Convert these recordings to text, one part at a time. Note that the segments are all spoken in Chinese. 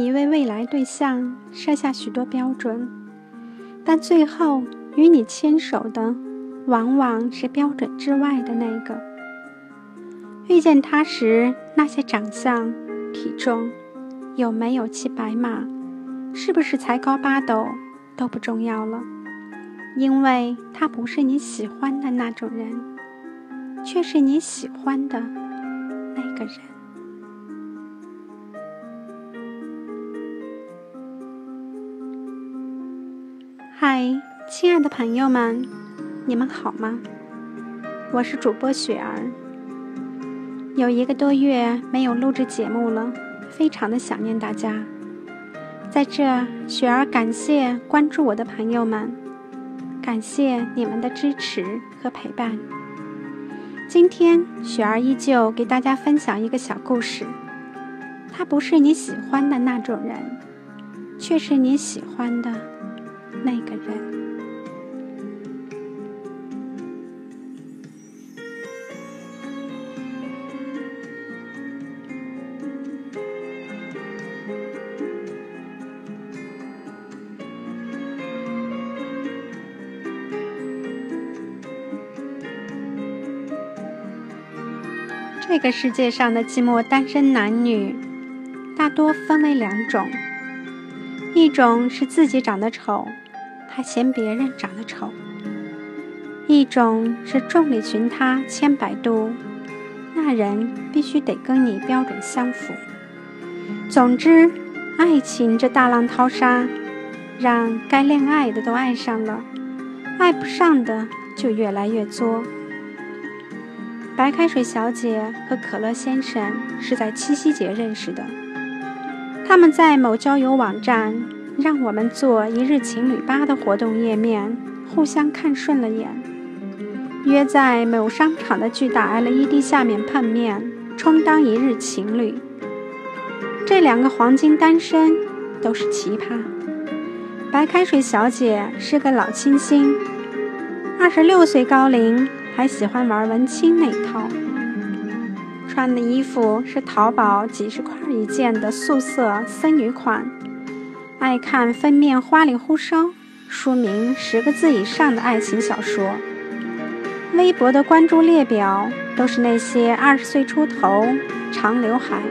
你为未来对象设下许多标准，但最后与你牵手的，往往是标准之外的那个。遇见他时，那些长相、体重，有没有骑白马，是不是才高八斗，都不重要了，因为他不是你喜欢的那种人，却是你喜欢的那个人。嗨，亲爱的朋友们，你们好吗？我是主播雪儿。有一个多月没有录制节目了，非常的想念大家。在这，雪儿感谢关注我的朋友们，感谢你们的支持和陪伴。今天，雪儿依旧给大家分享一个小故事。他不是你喜欢的那种人，却是你喜欢的。那个人。这个世界上的寂寞单身男女，大多分为两种，一种是自己长得丑。还嫌别人长得丑。一种是众里寻他千百度，那人必须得跟你标准相符。总之，爱情这大浪淘沙，让该恋爱的都爱上了，爱不上的就越来越作。白开水小姐和可乐先生是在七夕节认识的，他们在某交友网站。让我们做一日情侣吧的活动页面，互相看顺了眼，约在某商场的巨大 LED 下面碰面，充当一日情侣。这两个黄金单身都是奇葩。白开水小姐是个老清新，二十六岁高龄，还喜欢玩文青那套，穿的衣服是淘宝几十块一件的素色森女款。爱看封面花里胡哨、书名十个字以上的爱情小说，微博的关注列表都是那些二十岁出头、长刘海、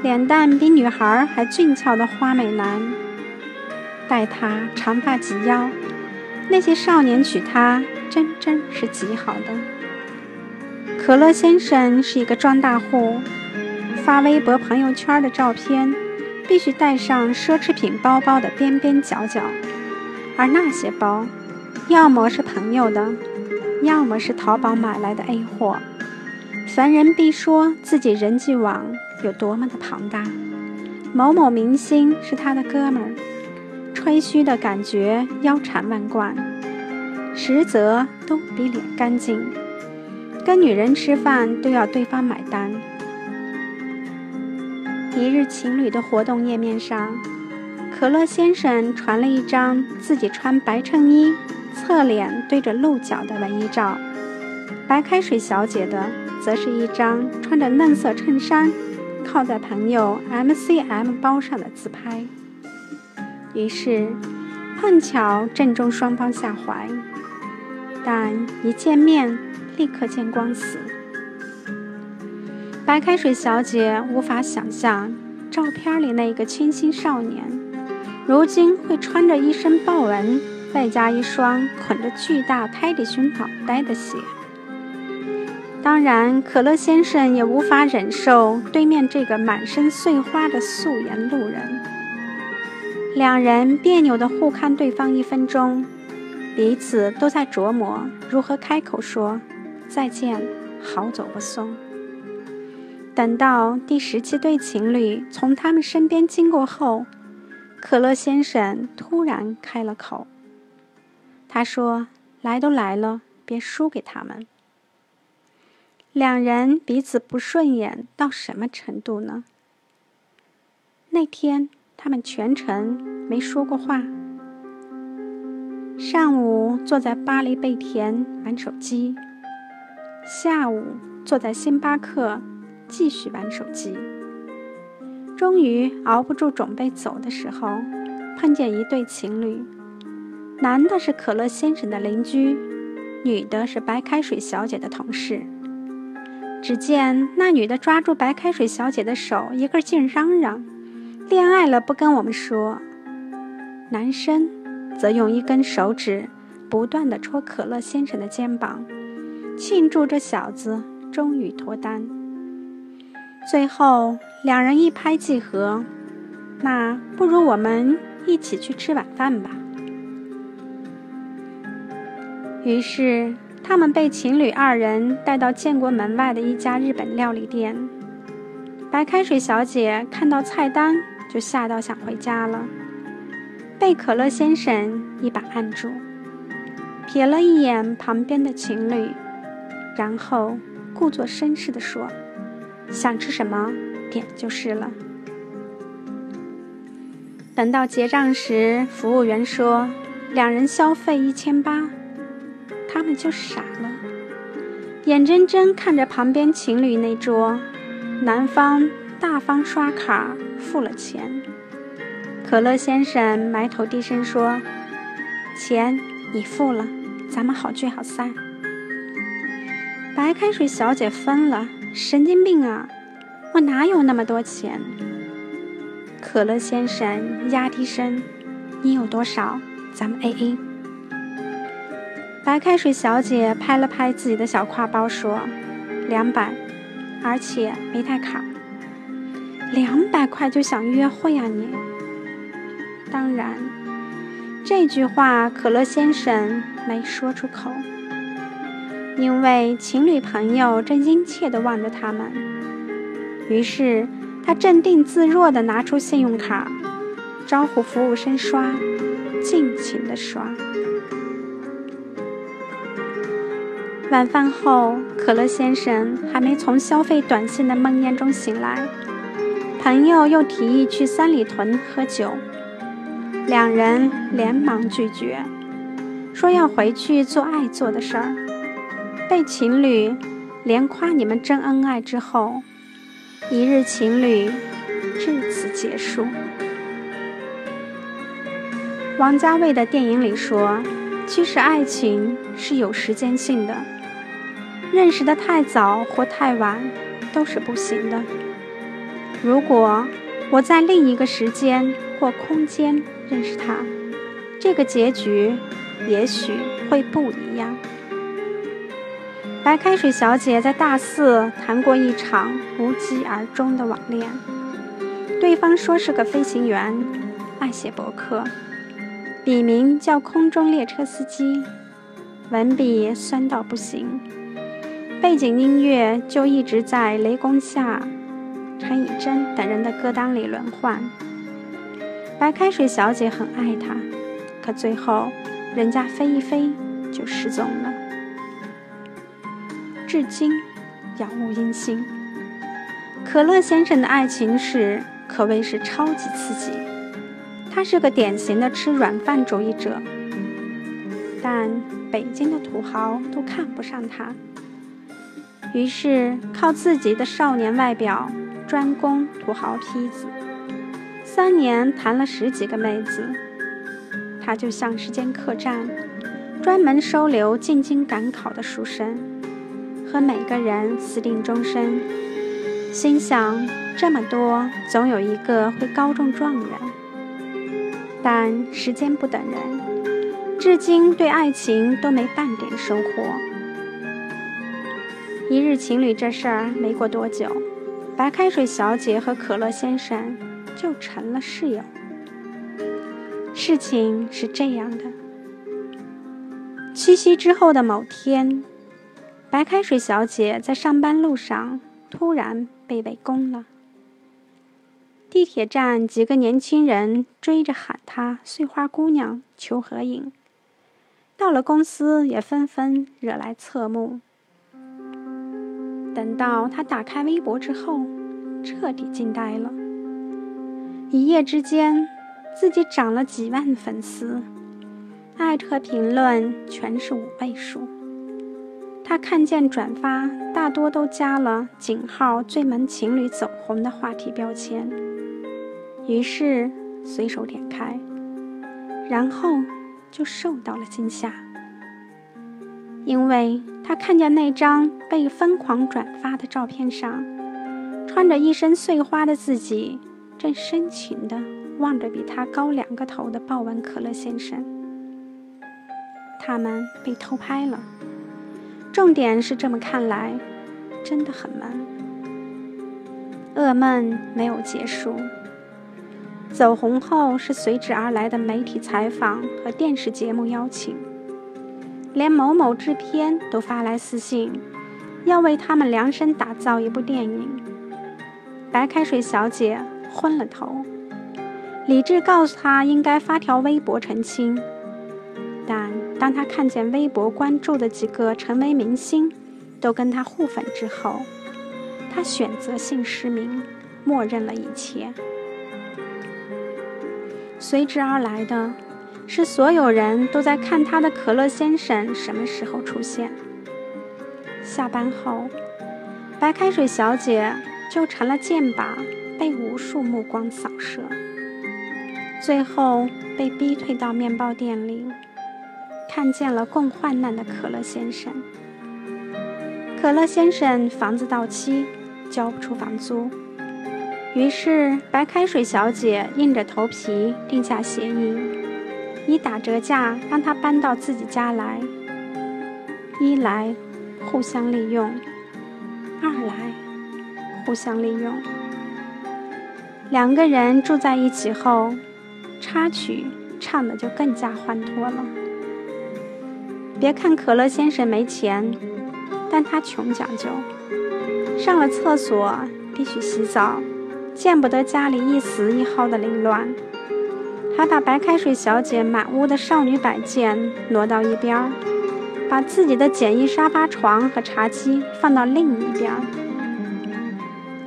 脸蛋比女孩还俊俏的花美男。待他长发及腰，那些少年娶她真真是极好的。可乐先生是一个装大户，发微博朋友圈的照片。必须带上奢侈品包包的边边角角，而那些包，要么是朋友的，要么是淘宝买来的 A 货。凡人必说自己人际网有多么的庞大，某某明星是他的哥们儿，吹嘘的感觉腰缠万贯，实则都比脸干净。跟女人吃饭都要对方买单。一日情侣的活动页面上，可乐先生传了一张自己穿白衬衣、侧脸对着鹿角的文艺照，白开水小姐的则是一张穿着嫩色衬衫、靠在朋友 MCM 包上的自拍。于是，碰巧正中双方下怀，但一见面立刻见光死。白开水小姐无法想象，照片里那个清新少年，如今会穿着一身豹纹，外加一双捆着巨大泰迪熊脑袋的鞋。当然，可乐先生也无法忍受对面这个满身碎花的素颜路人。两人别扭地互看对方一分钟，彼此都在琢磨如何开口说再见，好走不送。等到第十七对情侣从他们身边经过后，可乐先生突然开了口。他说：“来都来了，别输给他们。”两人彼此不顺眼到什么程度呢？那天他们全程没说过话。上午坐在巴黎贝甜玩手机，下午坐在星巴克。继续玩手机。终于熬不住准备走的时候，碰见一对情侣，男的是可乐先生的邻居，女的是白开水小姐的同事。只见那女的抓住白开水小姐的手，一个劲嚷嚷：“恋爱了不跟我们说。”男生则用一根手指不断地戳可乐先生的肩膀，庆祝这小子终于脱单。最后两人一拍即合：“那不如我们一起去吃晚饭吧。”于是。他们被情侣二人带到建国门外的一家日本料理店。白开水小姐看到菜单就吓到想回家了，被可乐先生一把按住，瞥了一眼旁边的情侣，然后故作绅士地说：“想吃什么点就是了。”等到结账时，服务员说：“两人消费一千八。”他们就傻了，眼睁睁看着旁边情侣那桌，男方大方刷卡付了钱。可乐先生埋头低声说：“钱你付了，咱们好聚好散。”白开水小姐疯了，神经病啊！我哪有那么多钱？可乐先生压低声：“你有多少？咱们 A A。”白开水小姐拍了拍自己的小挎包，说：“两百，而且没带卡。两百块就想约会啊你？”当然，这句话可乐先生没说出口，因为情侣朋友正殷切地望着他们。于是他镇定自若地拿出信用卡，招呼服务生刷，尽情地刷。晚饭后，可乐先生还没从消费短信的梦魇中醒来，朋友又提议去三里屯喝酒，两人连忙拒绝，说要回去做爱做的事儿。被情侣连夸你们真恩爱之后，一日情侣至此结束。王家卫的电影里说，其实爱情是有时间性的。认识的太早或太晚都是不行的。如果我在另一个时间或空间认识他，这个结局也许会不一样。白开水小姐在大四谈过一场无疾而终的网恋，对方说是个飞行员，爱写博客，笔名叫空中列车司机，文笔酸到不行。背景音乐就一直在雷公夏、陈以贞等人的歌单里轮换。白开水小姐很爱他，可最后人家飞一飞就失踪了，至今杳无音信。可乐先生的爱情史可谓是超级刺激，他是个典型的吃软饭主义者，但北京的土豪都看不上他。于是，靠自己的少年外表，专攻土豪坯子，三年谈了十几个妹子。他就像是间客栈，专门收留进京赶考的书生，和每个人私定终身。心想，这么多，总有一个会高中状元。但时间不等人，至今对爱情都没半点收获。一日情侣这事儿没过多久，白开水小姐和可乐先生就成了室友。事情是这样的：七夕之后的某天，白开水小姐在上班路上突然被围攻了。地铁站几个年轻人追着喊她“碎花姑娘”求合影，到了公司也纷纷惹来侧目。等到他打开微博之后，彻底惊呆了。一夜之间，自己涨了几万粉丝，艾特评论全是五位数。他看见转发大多都加了“井号最萌情侣走红”的话题标签，于是随手点开，然后就受到了惊吓，因为他看见那张被疯狂转发的照片上，穿着一身碎花的自己，正深情地望着比他高两个头的豹纹可乐先生。他们被偷拍了，重点是这么看来，真的很闷。噩梦没有结束。走红后是随之而来的媒体采访和电视节目邀请，连某某制片都发来私信，要为他们量身打造一部电影。白开水小姐昏了头，理智告诉她应该发条微博澄清，但当他看见微博关注的几个成为明星都跟他互粉之后，他选择性失明，默认了一切。随之而来的，是所有人都在看他的可乐先生什么时候出现。下班后，白开水小姐就成了箭靶，被无数目光扫射，最后被逼退到面包店里，看见了共患难的可乐先生。可乐先生房子到期，交不出房租。于是，白开水小姐硬着头皮定下协议，以打折价让他搬到自己家来。一来，互相利用；二来，互相利用。两个人住在一起后，插曲唱的就更加欢脱了。别看可乐先生没钱，但他穷讲究，上了厕所必须洗澡。见不得家里一丝一毫的凌乱，还把白开水小姐满屋的少女摆件挪到一边，把自己的简易沙发床和茶几放到另一边，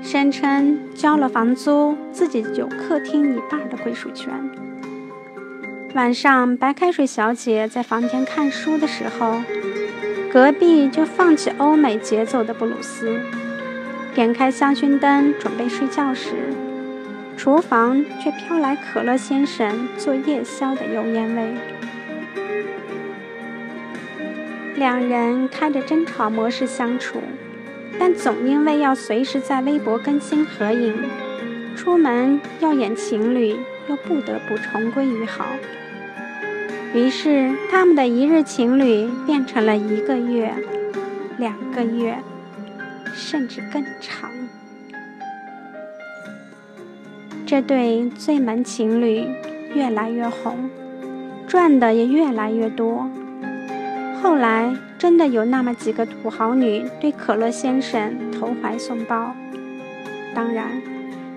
声称交了房租，自己有客厅一半的归属权。晚上，白开水小姐在房间看书的时候，隔壁就放起欧美节奏的布鲁斯。点开香薰灯，准备睡觉时，厨房却飘来可乐先生做夜宵的油烟味。两人开着争吵模式相处，但总因为要随时在微博更新合影，出门要演情侣，又不得不重归于好。于是，他们的一日情侣变成了一个月、两个月。甚至更长。这对最萌情侣越来越红，赚的也越来越多。后来，真的有那么几个土豪女对可乐先生投怀送抱。当然，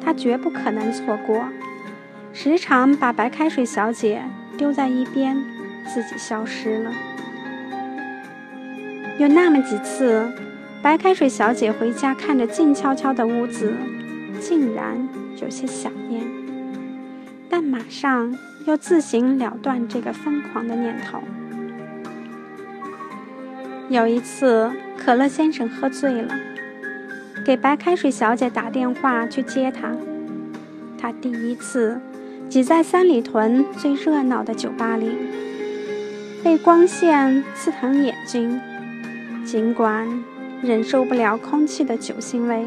他绝不可能错过，时常把白开水小姐丢在一边，自己消失了。有那么几次。白开水小姐回家，看着静悄悄的屋子，竟然有些想念，但马上又自行了断这个疯狂的念头。有一次，可乐先生喝醉了，给白开水小姐打电话去接他。他第一次挤在三里屯最热闹的酒吧里，被光线刺疼眼睛，尽管。忍受不了空气的酒腥味，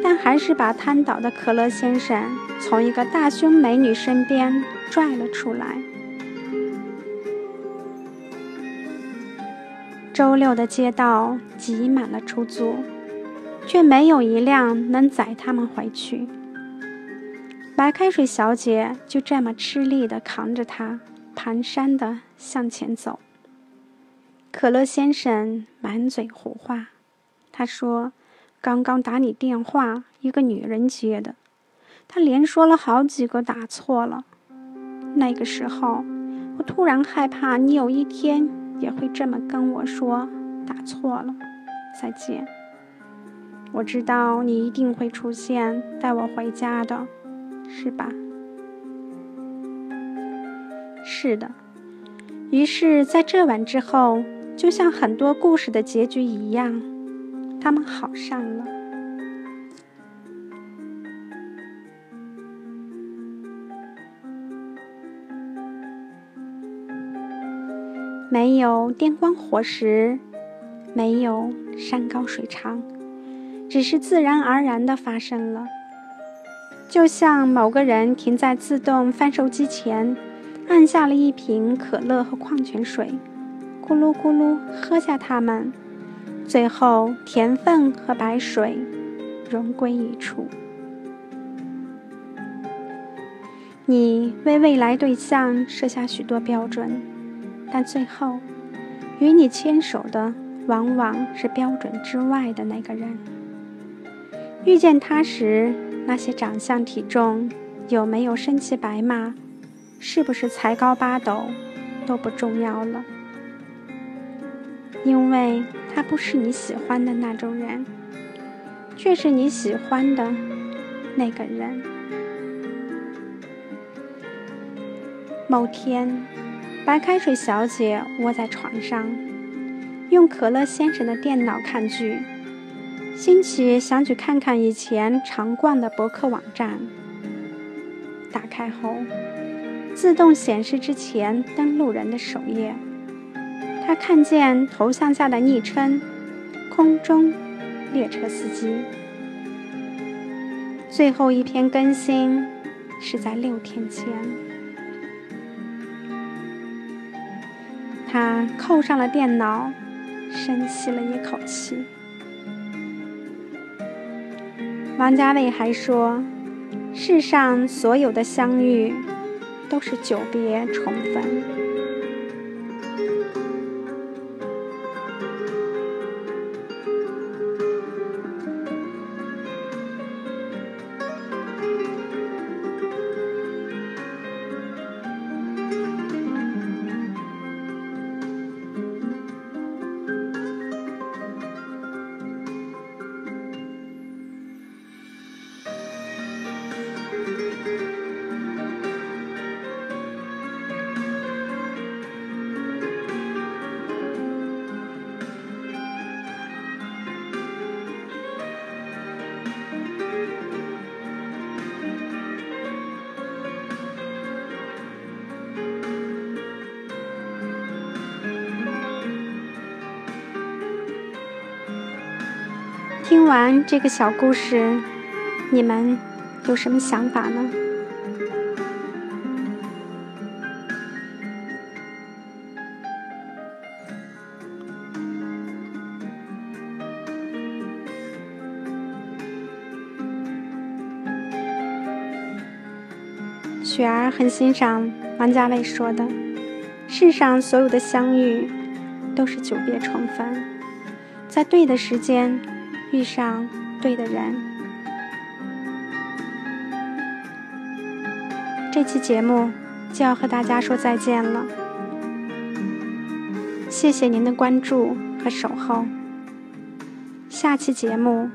但还是把瘫倒的可乐先生从一个大胸美女身边拽了出来。周六的街道挤满了出租，却没有一辆能载他们回去。白开水小姐就这么吃力地扛着他，蹒跚地向前走。可乐先生满嘴胡话。他说：“刚刚打你电话，一个女人接的。他连说了好几个打错了。那个时候，我突然害怕你有一天也会这么跟我说，打错了，再见。我知道你一定会出现，带我回家的，是吧？是的。于是在这晚之后就像很多故事的结局一样他们好上了。没有电光火石没有山高水长只是自然而然的发生了。就像某个人停在自动贩售机前，按下了一瓶可乐和矿泉水，咕噜咕噜喝下它们，最后甜分和白水融归一处。你为未来对象设下许多标准，但最后与你牵手的往往是标准之外的那个人。遇见他时。那些长相、体重，有没有身骑白马，是不是才高八斗，都不重要了，因为他不是你喜欢的那种人，却是你喜欢的那个人。某天，白开水小姐窝在床上，用可乐先生的电脑看剧。兴起想去看看以前常逛的博客网站。打开后，自动显示之前登录人的首页。他看见头像下的昵称“空中列车司机”。最后一篇更新是在六天前。他扣上了电脑，深吸了一口气。王家卫还说：“世上所有的相遇，都是久别重逢。”听完这个小故事，你们有什么想法呢？雪儿很欣赏王家卫说的：“世上所有的相遇，都是久别重逢，在对的时间。”遇上对的人，这期节目就要和大家说再见了。谢谢您的关注和守候，下期节目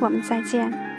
我们再见。